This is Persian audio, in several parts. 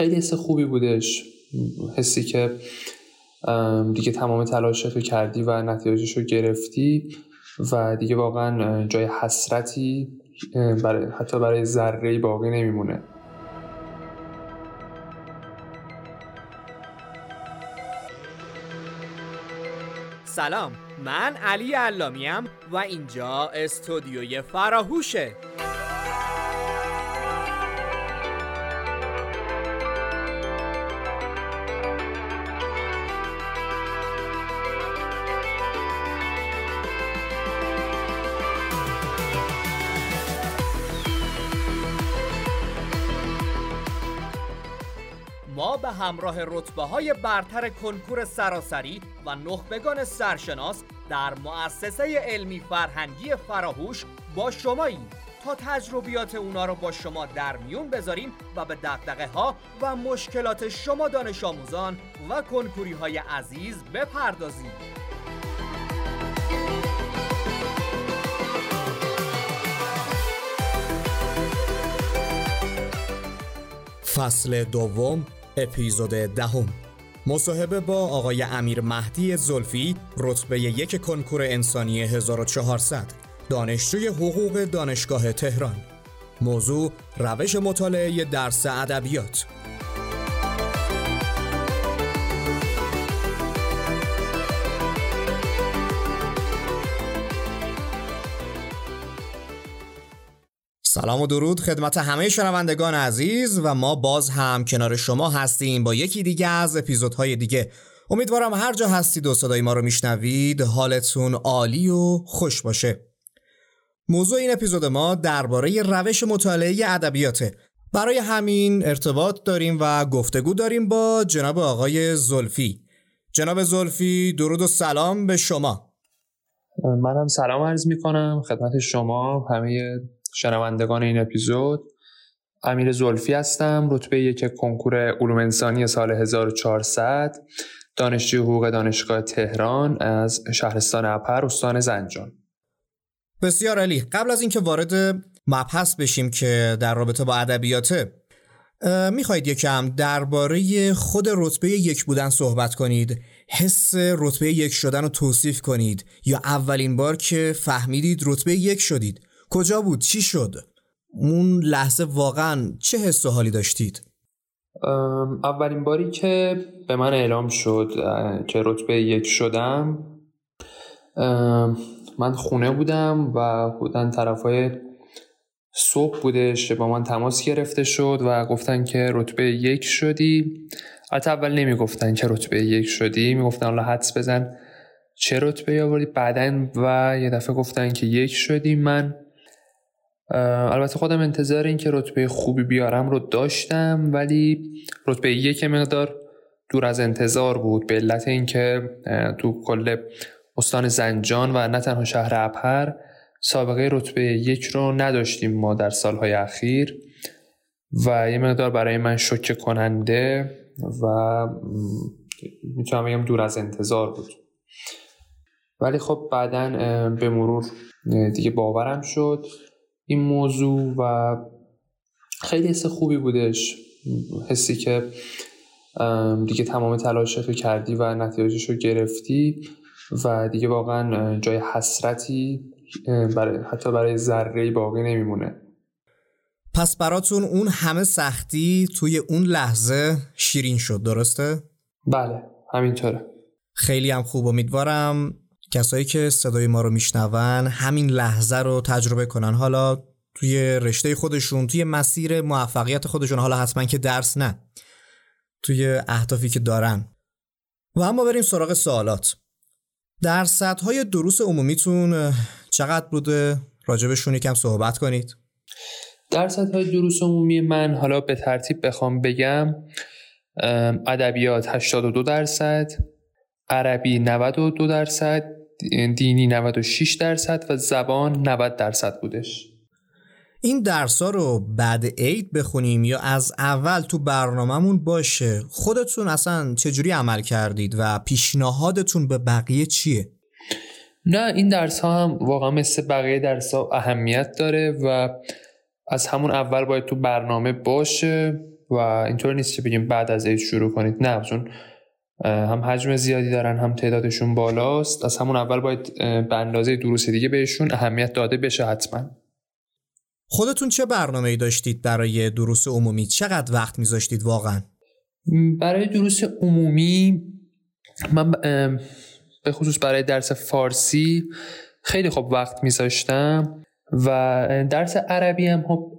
خیلی حس خوبی بودش. حسی که دیگه تمام تلاشتو کردی و نتیجهش رو گرفتی و دیگه واقعا جای حسرتی برای حتی برای ذره باقی نمیمونه. سلام من علی علامیم و اینجا استودیوی فراهوشه. همراه رتبه های برتر کنکور سراسری و نخبگان سرشناس در مؤسسه علمی فرهنگی فراهوش با شماییم. تا تجربیات اونا رو با شما در میون بذاریم و به دقدقه ها و مشکلات شما دانش آموزان و کنکوری های عزیز بپردازیم. فصل دوم اپیزود دهم. مصاحبه با آقای امیر مهدی زلفی رتبه یک کنکور انسانی 1400 دانشجوی حقوق دانشگاه تهران. موضوع روش مطالعه درس ادبیات. سلام و درود خدمت همه شنوندگان عزیز و ما باز هم کنار شما هستیم با یکی دیگه از اپیزودهای دیگه. امیدوارم هر جا هستید و صدای ما رو میشنوید حالتون عالی و خوش باشه. موضوع این اپیزود ما درباره روش مطالعه ادبیاته. برای همین ارتباط داریم و گفتگو داریم با جناب آقای زلفی. جناب زلفی درود و سلام به شما. منم سلام عرض می کنم خدمت شما همه شنوندگان این اپیزود امیر زلفی هستم رتبه یک کنکور علوم انسانی سال 1400 دانشجوی حقوق دانشگاه تهران از شهرستان اپر استان زنجان. بسیار عالی. قبل از اینکه وارد مبحث بشیم که در رابطه با ادبیاته می‌خواهید یکم درباره خود رتبه یک بودن صحبت کنید حس رتبه یک شدن رو توصیف کنید یا اولین بار که فهمیدید رتبه یک شدید. کجا بود؟ چی شد؟ اون لحظه واقعا چه حس و حالی داشتید؟ اولین باری که به من اعلام شد که رتبه یک شدم من خونه بودم و بودن طرف های صبح بودش با من تماس گرفته شد و گفتن که رتبه یک شدی. حتی اول نمی‌گفتن که رتبه یک شدی می‌گفتن حالا حدس بزن چه رتبه آوردی. بعدا و یه دفعه گفتن که یک شدی. من البته خودم انتظار این که رتبه خوبی بیارم رو داشتم ولی رتبه یک مقدار دور از انتظار بود. به علت اینکه تو کل استان زنجان و نه تنها شهر اپر سابقه رتبه یک رو نداشتیم ما در سالهای اخیر و یه مقدار برای من شوکه کننده و می‌تونم بگم دور از انتظار بود. ولی خب بعدا به مرور دیگه باورم شد. این موضوع و خیلی حس خوبی بودش. حسی که دیگه تمام تلاشتو کردی و نتیجهش رو گرفتی و دیگه واقعا جای حسرتی برای حتی برای ذره باقی نمیمونه. پس براتون اون همه سختی توی اون لحظه شیرین شد درسته؟ بله همینطوره. خیلی هم خوب امیدوارم کسایی که صدای ما رو میشنون همین لحظه رو تجربه کنن. حالا توی رشته خودشون توی مسیر موفقیت خودشون حالا حتما که درس نه توی اهدافی که دارن. و اما بریم سراغ سوالات. در سطح های دروس عمومیتون چقدر بوده؟ راجبشون یکم صحبت کنید. در های دروس عمومی من حالا به ترتیب بخوام بگم ادبیات 82 درصد عربی 92 درصد دینی 96 درصد و زبان 90 درصد بودش. این درس رو بعد عید بخونیم یا از اول تو برنامهمون باشه؟ خودتون اصلا چجوری عمل کردید و پیشنهادتون به بقیه چیه؟ نه این درس ها هم واقعا مثل بقیه درس ها اهمیت داره و از همون اول باید تو برنامه باشه و اینطور نیست که بگیم بعد از عید شروع کنید. نه چون هم حجم زیادی دارن هم تعدادشون بالاست. از همون اول باید به اندازه دروس دیگه بهشون اهمیت داده بشه حتما. خودتون چه برنامه ای داشتید برای دروس عمومی؟ چقدر وقت میذاشتید واقعا؟ برای دروس عمومی من به خصوص برای درس فارسی خیلی خوب وقت میذاشتم و درس عربی هم خب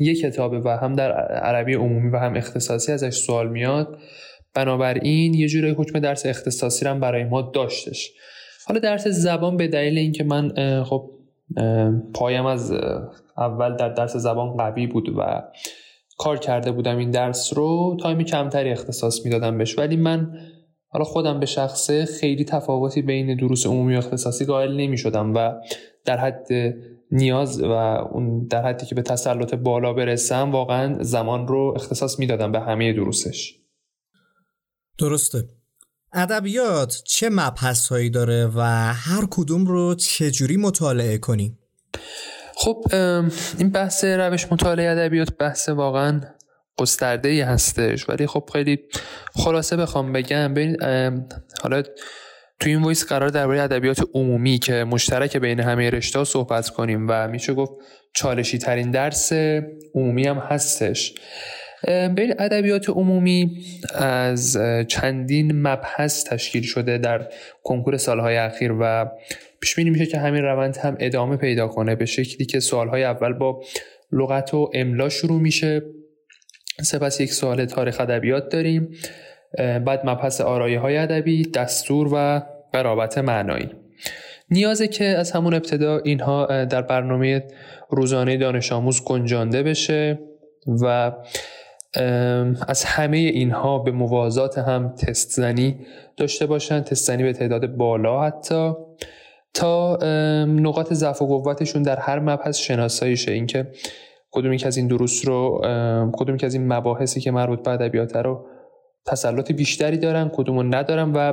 یک کتابه و هم در عربی عمومی و هم اختصاصی ازش سوال میاد. بنابراین یه جوری حکم درس اختصاصی هم برای ما داشتش. حالا درس زبان به دلیل اینکه من خب پایم از اول در درس زبان قوی بود و کار کرده بودم این درس رو تایم کمتری اختصاص می‌دادم بهش ولی من حالا خودم به شخصه خیلی تفاوتی بین دروس عمومی و اختصاصی قائل نمی شدم و در حد نیاز و اون در حدی که به تسلط بالا برسم واقعا زمان رو اختصاص می‌دادم به همه دروسش. درسته. ادبیات چه مبحث هایی داره و هر کدوم رو چجوری مطالعه کنیم؟ خب این بحث روش مطالعه ادبیات بحث واقعا گسترده ای هستش. ولی خب خیلی خلاصه بخوام بگم ببین حالا تو این ویس قرار درباره ادبیات عمومی که مشترک بین همه رشته صحبت کنیم و میشه گفت چالشی ترین درس عمومی هم هستش. بین ادبیات عمومی از چندین مبحث تشکیل شده در کنکور سالهای اخیر و پیش بینی میشه که همین روند هم ادامه پیدا کنه به شکلی که سوالهای اول با لغت و املا شروع میشه. سپس یک سوال تاریخ ادبیات داریم بعد مبحث آرایه های ادبی دستور و قرابت معنایی. نیازه که از همون ابتدا اینها در برنامه روزانه دانش آموز گنجانده بشه و از همه اینها به موازات هم تست زنی داشته باشن. تست زنی به تعداد بالا حتی. تا نقاط ضعف و قوتشون در هر مبحث شناسایی شه اینکه کدومی که از این دروس رو کدومی که از این مباحثی که مربوط به ادبیات رو تسلط بیشتری دارن کدومو ندارن و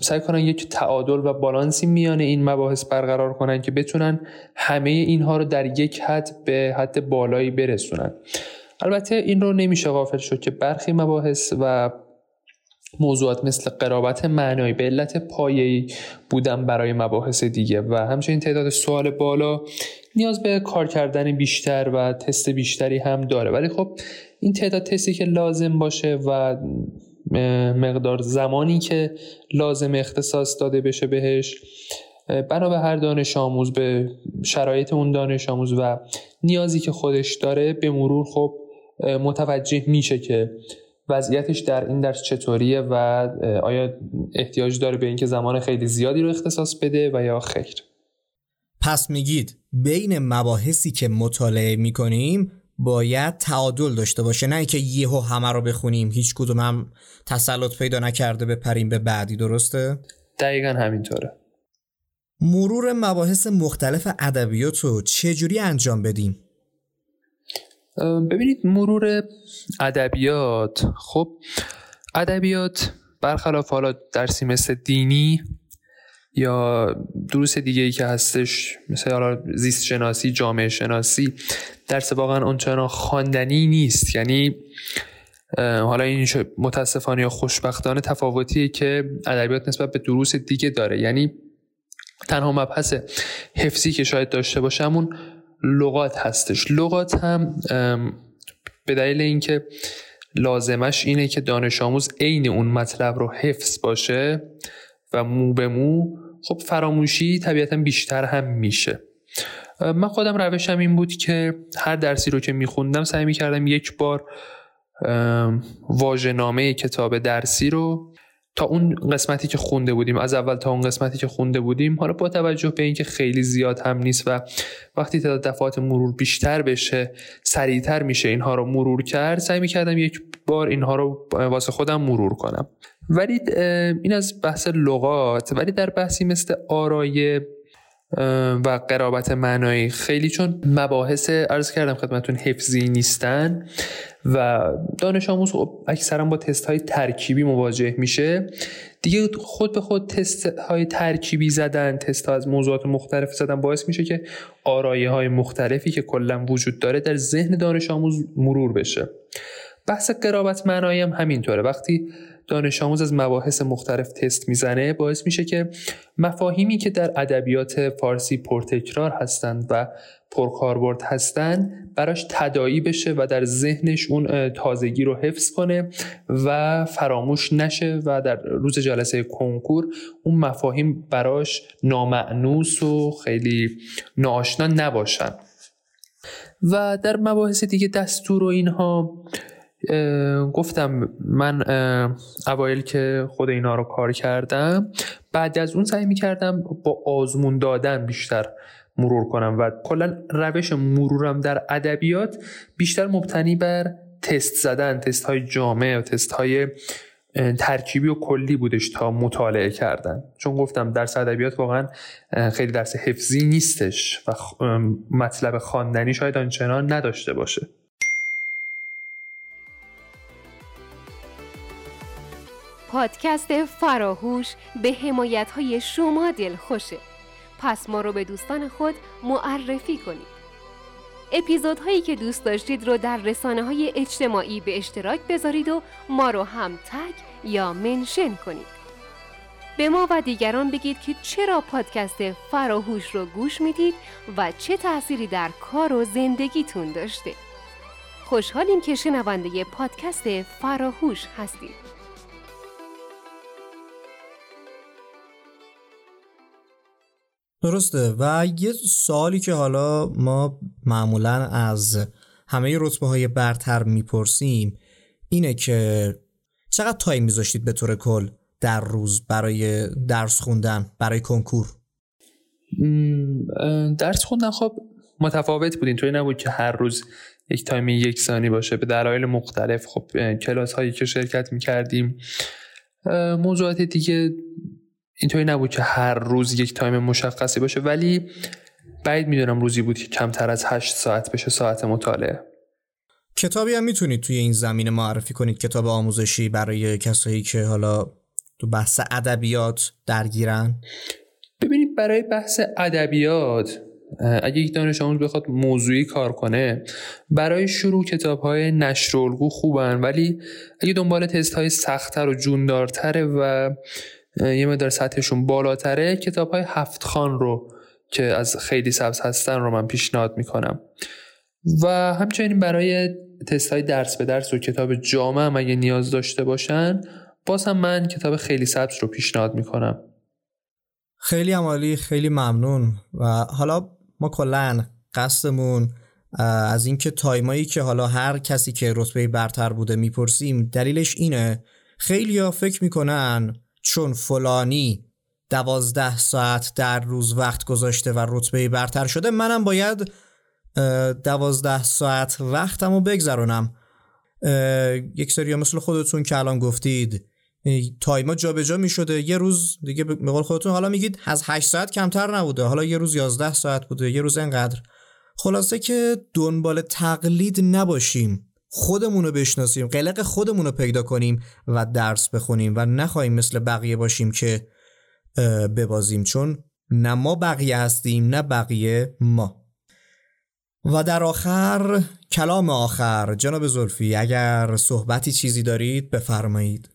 سعی کنن یک تعادل و بالانسی میان این مباحث برقرار کنن که بتونن همه اینها رو در یک حد به حد بالایی برسونن. البته این رو نمیشه غافل شد که برخی مباحث و موضوعات مثل قرابت معنایی به علت پایه‌ای بودن برای مباحث دیگه. و همچنین تعداد سوال بالا نیاز به کار کردن بیشتر و تست بیشتری هم داره. ولی خب این تعداد تستی که لازم باشه و مقدار زمانی که لازم اختصاص داده بشه بهش بنا به هر دانش آموز به شرایط اون دانش آموز و نیازی که خودش داره به مرور خب متوجه میشه که وضعیتش در این درس چطوریه و آیا احتیاج داره به اینکه زمان خیلی زیادی رو اختصاص بده و یا خیر. پس میگید بین مباحثی که مطالعه می‌کنیم باید تعادل داشته باشه نه اینکه یهو همه رو بخونیم هیچ کدوم هم تسلط پیدا نکرده بپریم به بعدی درسته؟ دقیقا همینطوره. مرور مباحث مختلف ادبیات رو چجوری انجام بدیم؟ ببینید مرور ادبیات. خب ادبیات برخلاف حالا درسی مثل دینی یا دروس دیگه ای که هستش مثل حالا زیست شناسی جامعه شناسی درس واقعا اونچنان خواندنی نیست. یعنی حالا این متاسفانه یا خوشبختانه تفاوتیه که ادبیات نسبت به دروس دیگه داره. یعنی تنها مبحث حفظی که شاید داشته باشمون لغات هستش. لغات هم به دلیل اینکه لازمش اینه که دانش آموز عین اون مطلب رو حفظ باشه و مو به مو خب فراموشی طبیعتا بیشتر هم میشه. من خودم روشم این بود که هر درسی رو که میخوندم سعی می‌کردم یک بار واژه‌نامه کتاب درسی رو تا اون قسمتی که خونده بودیم از اول تا اون قسمتی که خونده بودیم حالا با توجه به اینکه خیلی زیاد هم نیست و وقتی تعداد دفعات مرور بیشتر بشه سریعتر میشه اینها رو مرور کرد سعی می‌کردم یک بار اینها رو واسه خودم مرور کنم. ولی این از بحث لغات ولی در بحثی مثل آرایه و قرابت معنایی خیلی چون مباحث ارز کردم خدمتون حفظی نیستن و دانش آموز خب اکثرا با تست های ترکیبی مواجه میشه. دیگه خود به خود تست های ترکیبی زدن تست ها از موضوعات مختلف زدن باعث میشه که آرایه های مختلفی که کلا وجود داره در ذهن دانش آموز مرور بشه. بحث قرابت معنایی هم همینطوره. وقتی دانش آموز از مباحث مختلف تست می‌زنه باعث میشه که مفاهیمی که در ادبیات فارسی پرتکرار هستند و پرکاربرد هستند براش تدایی بشه و در ذهنش اون تازگی رو حفظ کنه و فراموش نشه و در روز جلسه کنکور اون مفاهیم براش نامعنوس و خیلی ناآشنا نباشن. و در مباحث دیگه دستور و اینها گفتم من اوایل که خود اینا رو کار کردم بعد از اون سعی می‌کردم با آزمون دادن بیشتر مرور کنم و کلا روش مرورم در ادبیات بیشتر مبتنی بر تست زدن تست های جامع و تست های ترکیبی و کلی بودش تا مطالعه کردن. چون گفتم درس ادبیات واقعا خیلی درس حفظی نیستش و مطلب خواندنی شاید آنچنان نداشته باشه. پادکست فراهوش به حمایت های شما دل خوشه پس ما رو به دوستان خود معرفی کنید. اپیزودهایی که دوست داشتید رو در رسانه های اجتماعی به اشتراک بذارید و ما رو هم تگ یا منشن کنید. به ما و دیگران بگید که چرا پادکست فراهوش رو گوش می‌دید و چه تأثیری در کار و زندگیتون داشته. خوشحالیم که شنونده پادکست فراهوش هستید. درسته. و یه سوالی که حالا ما معمولا از همه رتبه های برتر می‌پرسیم اینه که چقدر time میذاشتید به طور کل در روز برای درس خوندن برای کنکور؟ درس خوندن خب متفاوت بود. اینطوری نبود که هر روز یک time یکسانی باشه. به دلایل مختلف خب کلاس هایی که شرکت می‌کردیم موضوعات دیگه اینطوری نبود که هر روز یک time مشخصی باشه ولی بعید می‌دونم روزی بود که کمتر از هشت ساعت بشه ساعت مطالعه. کتابی هم می‌تونید توی این زمینه معرفی کنید کتاب آموزشی برای کسایی که حالا تو بحث ادبیات درگیرن. ببینید برای بحث ادبیات اگه یک دانش آموز بخواد موضوعی کار کنه برای شروع کتاب های نشر الگو خوبن ولی اگه دنبال تست های سختتر و جوندارتره و یه مقدار سطحشون بالاتره. کتاب های هفت خان رو که از خیلی سبز هستن رو من پیشنهاد می‌کنم. و همچنین برای تست های درس به درس و کتاب جامعه هم اگه نیاز داشته باشن باز هم من کتاب خیلی سبز رو پیشنهاد می‌کنم. خیلی عمالی خیلی ممنون. و حالا ما کلا قصدمون از اینکه تایمایی که حالا هر کسی که رتبه برتر بوده می‌پرسیم دلیلش اینه. خیلی ها فکر می‌کنن چون فلانی دوازده ساعت در روز وقت گذاشته و رتبه برتر شده منم باید دوازده ساعت وقتم رو بگذرونم یک سری مثل خودتون که الان گفتید تایما جابجا می شده یه روز دیگه به قول خودتون حالا میگید از 8 ساعت کمتر نبوده. حالا یه روز 11 ساعت بوده یه روز انقدر. خلاصه که دنبال تقلید نباشیم. خودمون رو بشناسیم قلق خودمون رو پیدا کنیم و درس بخونیم و نخواهیم مثل بقیه باشیم که ببازیم. چون نه ما بقیه هستیم نه بقیه ما. و در آخر کلام آخر. جناب زلفی اگر صحبتی چیزی دارید بفرمایید.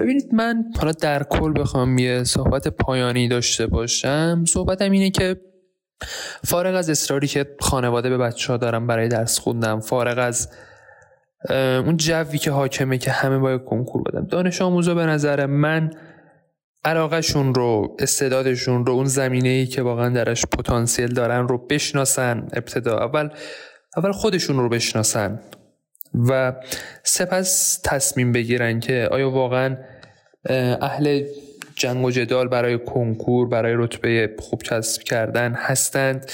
ببینید من حالا در کل بخوام یه صحبت پایانی داشته باشم. صحبتم اینه که فارغ از اصراری که خانواده به بچه ها دارم برای درس خوندم فارغ از اون جوی که حاکمه که همه باید کنکور بدم دانش آموزا به نظر من علاقهشون رو استعدادشون رو اون زمینه ای که واقعا درش پتانسیل دارن رو بشناسن. ابتدا اول اول خودشون رو بشناسن و سپس تصمیم بگیرن که آیا واقعا اهل جنگ و جدال برای کنکور برای رتبه خوب کسب کردن هستند.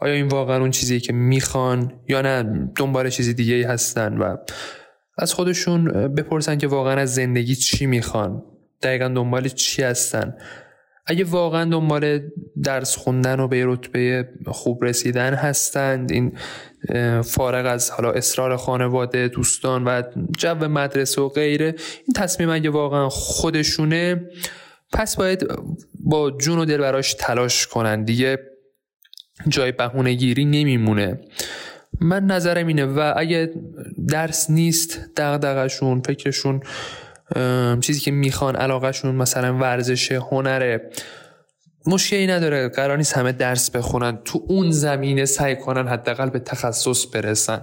آیا این واقعا اون چیزی که می‌خوان یا نه؟ دنبال چیزی دیگه ای هستن و از خودشون بپرسن که واقعا از زندگی چی می‌خوان. دقیقا دنبال چی هستن؟ اگه واقعا دنبال درس خوندن و به رتبه خوب رسیدن هستند این فارغ از حالا اصرار خانواده دوستان و جو مدرسه و غیره این تصمیم اگه واقعا خودشونه پس باید با جون و دل براش تلاش کنن. دیگه جای بهونه گیری نمیمونه. من نظرم اینه و اگه درس نیست دغدغشون فکرشون چیزی که می‌خوان علاقهشون مثلا ورزش هنره مشکلی نداره. قرار نیست همه درس بخونن. تو اون زمینه سعی کنن حداقل به تخصص برسن.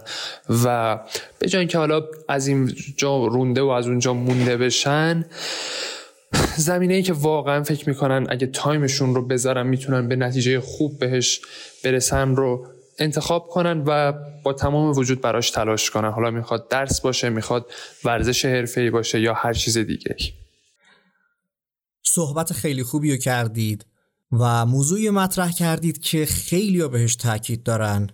و به جای که حالا از این جا رونده و از اونجا مونده بشن زمینه ای که واقعا فکر می‌کنن اگه تایمشون رو بذارن می‌تونن به نتیجه خوب بهش برسن رو انتخاب کنن و با تمام وجود براش تلاش کنن. حالا می‌خواد درس باشه می‌خواد ورزش حرفه‌ای باشه یا هر چیز دیگه صحبت خیلی خوبی رو کردید و موضوعی مطرح کردید که خیلی ها بهش تاکید دارن.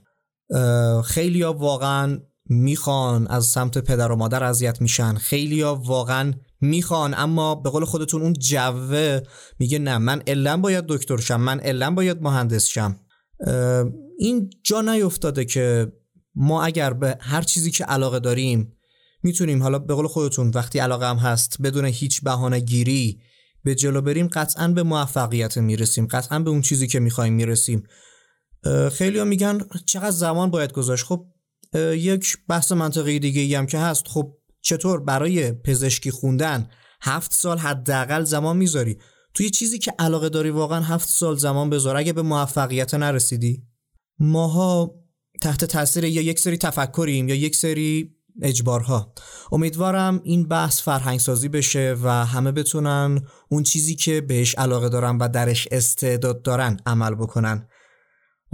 خیلی ها واقعا می‌خوان از سمت پدر و مادر اذیت میشن. خیلی ها واقعا می‌خوان اما به قول خودتون اون جوه میگه نه من الان باید دکتر شم من الان باید مهندس شم. این جا نیفتاده که ما اگر به هر چیزی که علاقه داریم می‌تونیم حالا به قول خودتون وقتی علاقه هم هست بدون هیچ بهانه گیری به جلو بریم قطعا به موفقیت می‌رسیم قطعا به اون چیزی که می‌خوایم می‌رسیم. خیلی ها میگن چقدر زمان باید گذاشت. خب یک بحث منطقی دیگه ای هم که هست. خب چطور برای پزشکی خوندن هفت سال حداقل زمان می‌ذاری؟ توی چیزی که علاقه داری واقعا هفت سال زمان بذار اگه به موفقیت نرسیدی. ماها تحت تاثیر یا یک سری تفکریم یا یک سری اجبارها. امیدوارم این بحث فرهنگ سازی بشه و همه بتونن اون چیزی که بهش علاقه دارن و درش استعداد دارن عمل بکنن.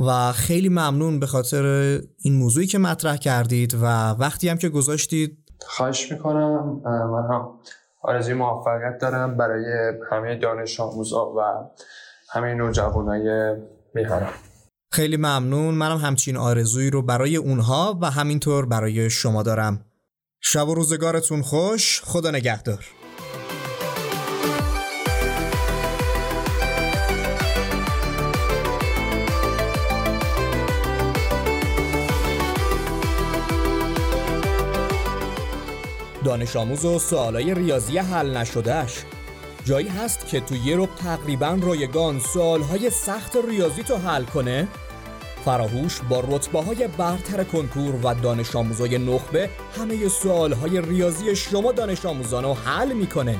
و خیلی ممنون به خاطر این موضوعی که مطرح کردید و وقتی هم که گذاشتید خواهش می‌کنم من هم آرزوی موفقیت دارم برای همه دانش آموزا و همه نوجوانای میهنم. خیلی ممنون. منم همچین آرزویی رو برای اونها و همینطور برای شما دارم. شب و روزگارتون خوش. خدا نگهدار. دانش آموز و سوالای ریاضی حل نشدهش جایی هست که تو یه رو تقریبا رایگان سوالهای سخت ریاضی تو حل کنه؟ فراهوش با رتبه های برتر کنکور و دانش آموزای نخبه همه سوالهای ریاضی شما دانش آموزان رو حل می‌کنه.